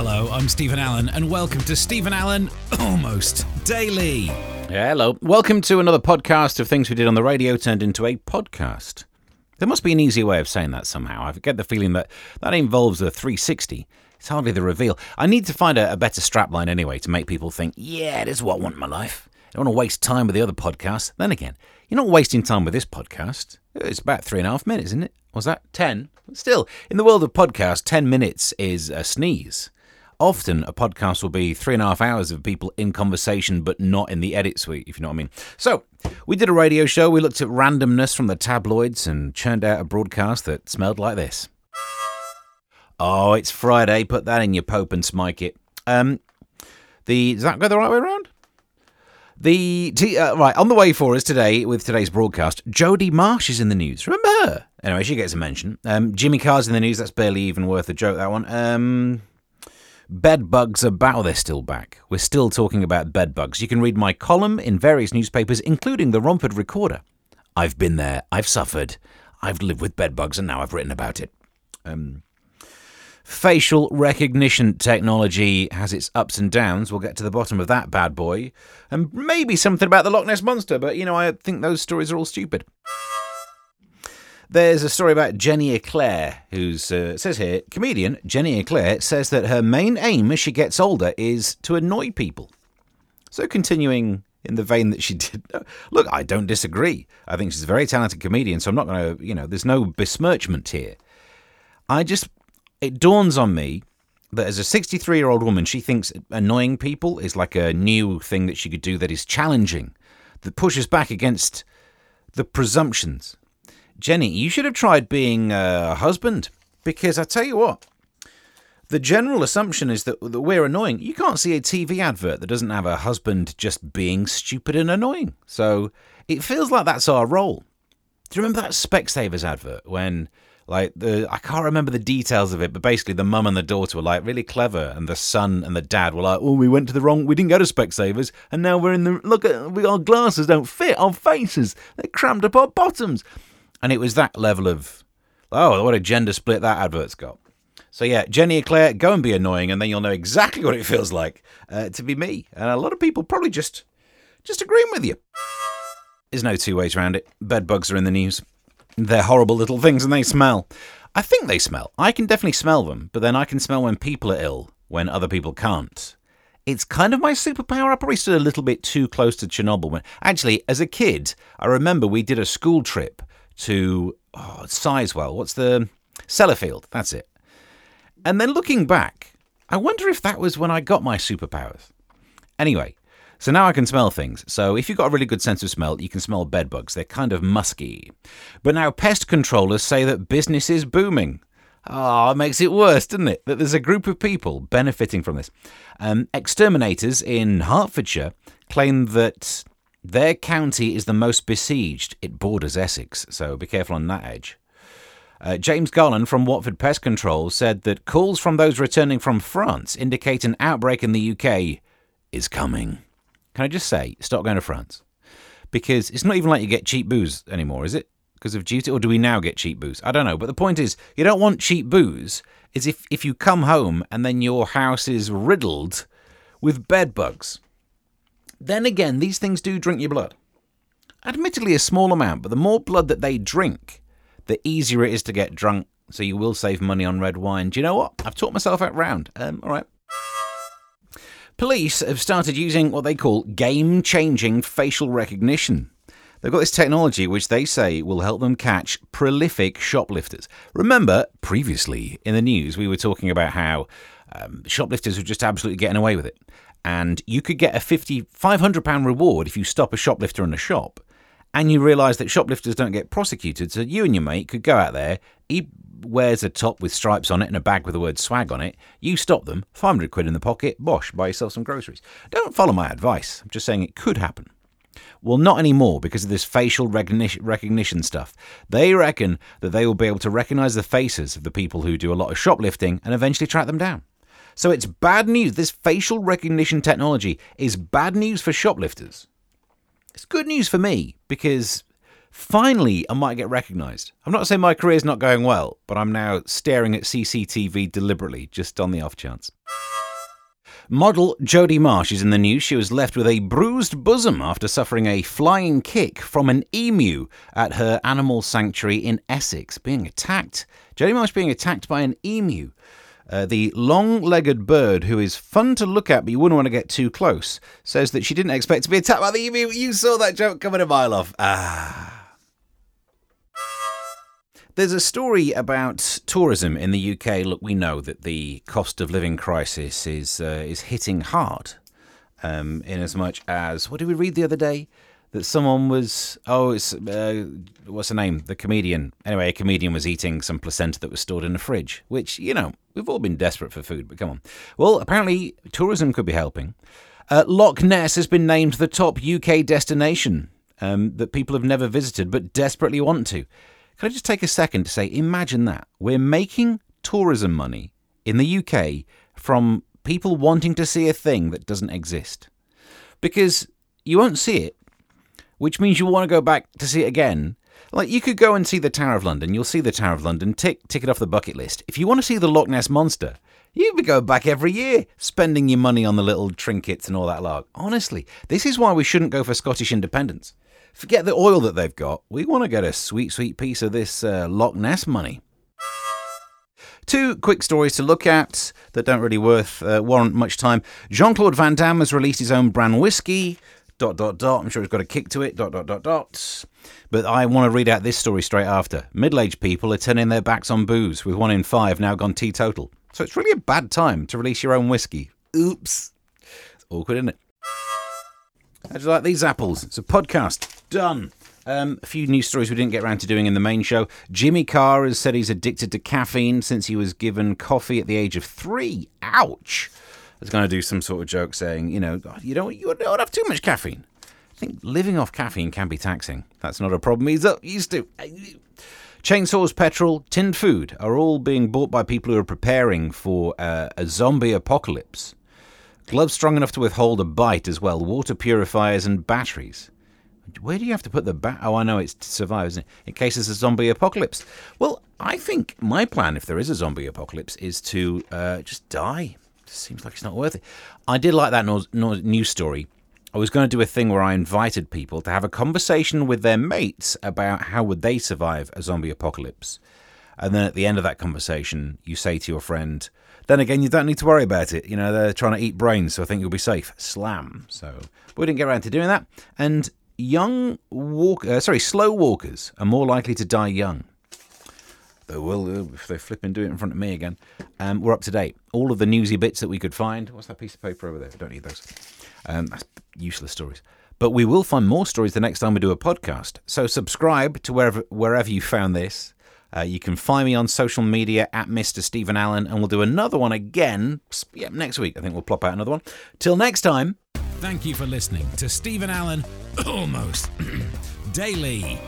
Hello, I'm Steven Allen, and welcome to Steven Allen Almost Daily. Hello. Welcome to another podcast of things we did on the radio turned into a podcast. There must be an easier way of saying that somehow. I get the feeling that that involves a 360. It's hardly the reveal. I need to find a, a better strapline anyway to make people think, yeah, this is what I want in my life. I don't want to waste time with the other podcasts. Then again, you're not wasting time with this podcast. It's about three and a half minutes, isn't it? Was that 10? Still, in the world of podcasts, 10 minutes is a sneeze. Often a podcast will be three and a half hours of people in conversation, but not in the edit suite, if you know what I mean. So, we did a radio show. We looked at randomness from the tabloids and churned out a broadcast that smelled like this. Oh, it's Friday. Put that in your pope and smike it. Um, the does that go the right way around? The uh, right on the way for us today with today's broadcast. Jodie Marsh is in the news. Remember her? Anyway, she gets a mention. Um, Jimmy Carr's in the news. That's barely even worth a joke. That one. Um, bed bugs are. Oh, they're still back. We're still talking about bed bugs. You can read my column in various newspapers, including the Romford Recorder. I've been there. I've suffered. I've lived with bed bugs, and now I've written about it. Um, Facial recognition technology has its ups and downs. We'll get to the bottom of that bad boy. And maybe something about the Loch Ness Monster, but you know, I think those stories are all stupid. There's a story about Jenny Eclair, who's uh, says here, comedian Jenny Eclair says that her main aim as she gets older is to annoy people. So continuing in the vein that she did. Look, I don't disagree. I think she's a very talented comedian, so I'm not going to, you know, there's no besmirchment here. I just it dawns on me that as a 63 year old woman, she thinks annoying people is like a new thing that she could do that is challenging, that pushes back against the presumptions. Jenny, you should have tried being a husband because I tell you what, the general assumption is that, that we're annoying. You can't see a TV advert that doesn't have a husband just being stupid and annoying. So it feels like that's our role. Do you remember that Specsavers advert when like the I can't remember the details of it, but basically the mum and the daughter were like really clever, and the son and the dad were like, "Oh, we went to the wrong, we didn't go to Specsavers, and now we're in the look at we our glasses don't fit our faces, they're crammed up our bottoms," and it was that level of oh, what a gender split that advert's got. So yeah, Jenny Eclair, go and be annoying, and then you'll know exactly what it feels like uh, to be me, and a lot of people probably just just agreeing with you. There's no two ways around it. Bed bugs are in the news. They're horrible little things and they smell. I think they smell. I can definitely smell them, but then I can smell when people are ill, when other people can't. It's kind of my superpower. I probably stood a little bit too close to Chernobyl. When actually, as a kid, I remember we did a school trip to oh, Sizewell. What's the Sellafield? That's it. And then looking back, I wonder if that was when I got my superpowers. Anyway, so now I can smell things. So if you've got a really good sense of smell, you can smell bed bugs. They're kind of musky. But now pest controllers say that business is booming. Ah, oh, it makes it worse, doesn't it? That there's a group of people benefiting from this. Um, exterminators in Hertfordshire claim that their county is the most besieged. It borders Essex, so be careful on that edge. Uh, James Garland from Watford Pest Control said that calls from those returning from France indicate an outbreak in the UK is coming. Can I just say, stop going to France? Because it's not even like you get cheap booze anymore, is it? Because of duty, or do we now get cheap booze? I don't know. But the point is, you don't want cheap booze. Is if if you come home and then your house is riddled with bed bugs. Then again, these things do drink your blood. Admittedly, a small amount, but the more blood that they drink, the easier it is to get drunk. So you will save money on red wine. Do you know what? I've taught myself out round. Um, all right. Police have started using what they call game changing facial recognition. They've got this technology which they say will help them catch prolific shoplifters. Remember, previously in the news, we were talking about how um, shoplifters were just absolutely getting away with it. And you could get a 50, 500 pound reward if you stop a shoplifter in a shop. And you realise that shoplifters don't get prosecuted, so you and your mate could go out there, he wears a top with stripes on it and a bag with the word swag on it. You stop them, 500 quid in the pocket, bosh, buy yourself some groceries. Don't follow my advice. I'm just saying it could happen. Well, not anymore because of this facial recognition stuff. They reckon that they will be able to recognize the faces of the people who do a lot of shoplifting and eventually track them down. So it's bad news. This facial recognition technology is bad news for shoplifters. It's good news for me because finally I might get recognised. I'm not saying my career's not going well, but I'm now staring at CCTV deliberately, just on the off chance. Model Jodie Marsh is in the news. She was left with a bruised bosom after suffering a flying kick from an emu at her animal sanctuary in Essex, being attacked. Jodie Marsh being attacked by an emu. Uh, the long legged bird, who is fun to look at but you wouldn't want to get too close, says that she didn't expect to be attacked by the emu. You saw that joke coming a mile off. Ah. There's a story about tourism in the UK. Look, we know that the cost of living crisis is uh, is hitting hard. Um, in as much as what did we read the other day? That someone was oh, it's uh, what's the name? The comedian. Anyway, a comedian was eating some placenta that was stored in a fridge. Which you know we've all been desperate for food, but come on. Well, apparently tourism could be helping. Uh, Loch Ness has been named the top UK destination um, that people have never visited but desperately want to. Can I just take a second to say, imagine that. We're making tourism money in the UK from people wanting to see a thing that doesn't exist. Because you won't see it, which means you'll want to go back to see it again. Like you could go and see the Tower of London, you'll see the Tower of London, tick tick it off the bucket list. If you want to see the Loch Ness monster, you'd be going back every year, spending your money on the little trinkets and all that lark. Honestly, this is why we shouldn't go for Scottish independence. Forget the oil that they've got. We want to get a sweet, sweet piece of this uh, Loch Ness money. Two quick stories to look at that don't really worth uh, warrant much time. Jean Claude Van Damme has released his own brand whiskey. Dot dot dot. I'm sure it's got a kick to it. Dot dot dot dot. But I want to read out this story straight after. Middle-aged people are turning their backs on booze, with one in five now gone teetotal. So it's really a bad time to release your own whiskey. Oops. It's awkward, isn't it? How do you like these apples? It's a podcast. Done. Um, a few news stories we didn't get around to doing in the main show. Jimmy Carr has said he's addicted to caffeine since he was given coffee at the age of three. Ouch! I was going to do some sort of joke saying, you know, you don't, you don't have too much caffeine. I think living off caffeine can be taxing. That's not a problem he's up used to. Chainsaws, petrol, tinned food are all being bought by people who are preparing for uh, a zombie apocalypse. Gloves strong enough to withhold a bite as well, water purifiers and batteries. Where do you have to put the bat? Oh, I know it's to survive, isn't it? In case there's a zombie apocalypse. Well, I think my plan, if there is a zombie apocalypse, is to uh, just die. Seems like it's not worth it. I did like that no- no- news story. I was going to do a thing where I invited people to have a conversation with their mates about how would they survive a zombie apocalypse. And then at the end of that conversation, you say to your friend, then again, you don't need to worry about it. You know, they're trying to eat brains, so I think you'll be safe. Slam. So, we didn't get around to doing that. And young walk, uh, sorry, slow walkers are more likely to die young. They will uh, if they flip and do it in front of me again. Um, we're up to date. All of the newsy bits that we could find. What's that piece of paper over there? Don't need those. Um, that's useless stories. But we will find more stories the next time we do a podcast. So subscribe to wherever wherever you found this. Uh, you can find me on social media at Mr. Steven Allen, and we'll do another one again yeah, next week. I think we'll plop out another one. Till next time. Thank you for listening to Steven Allen Almost Daily.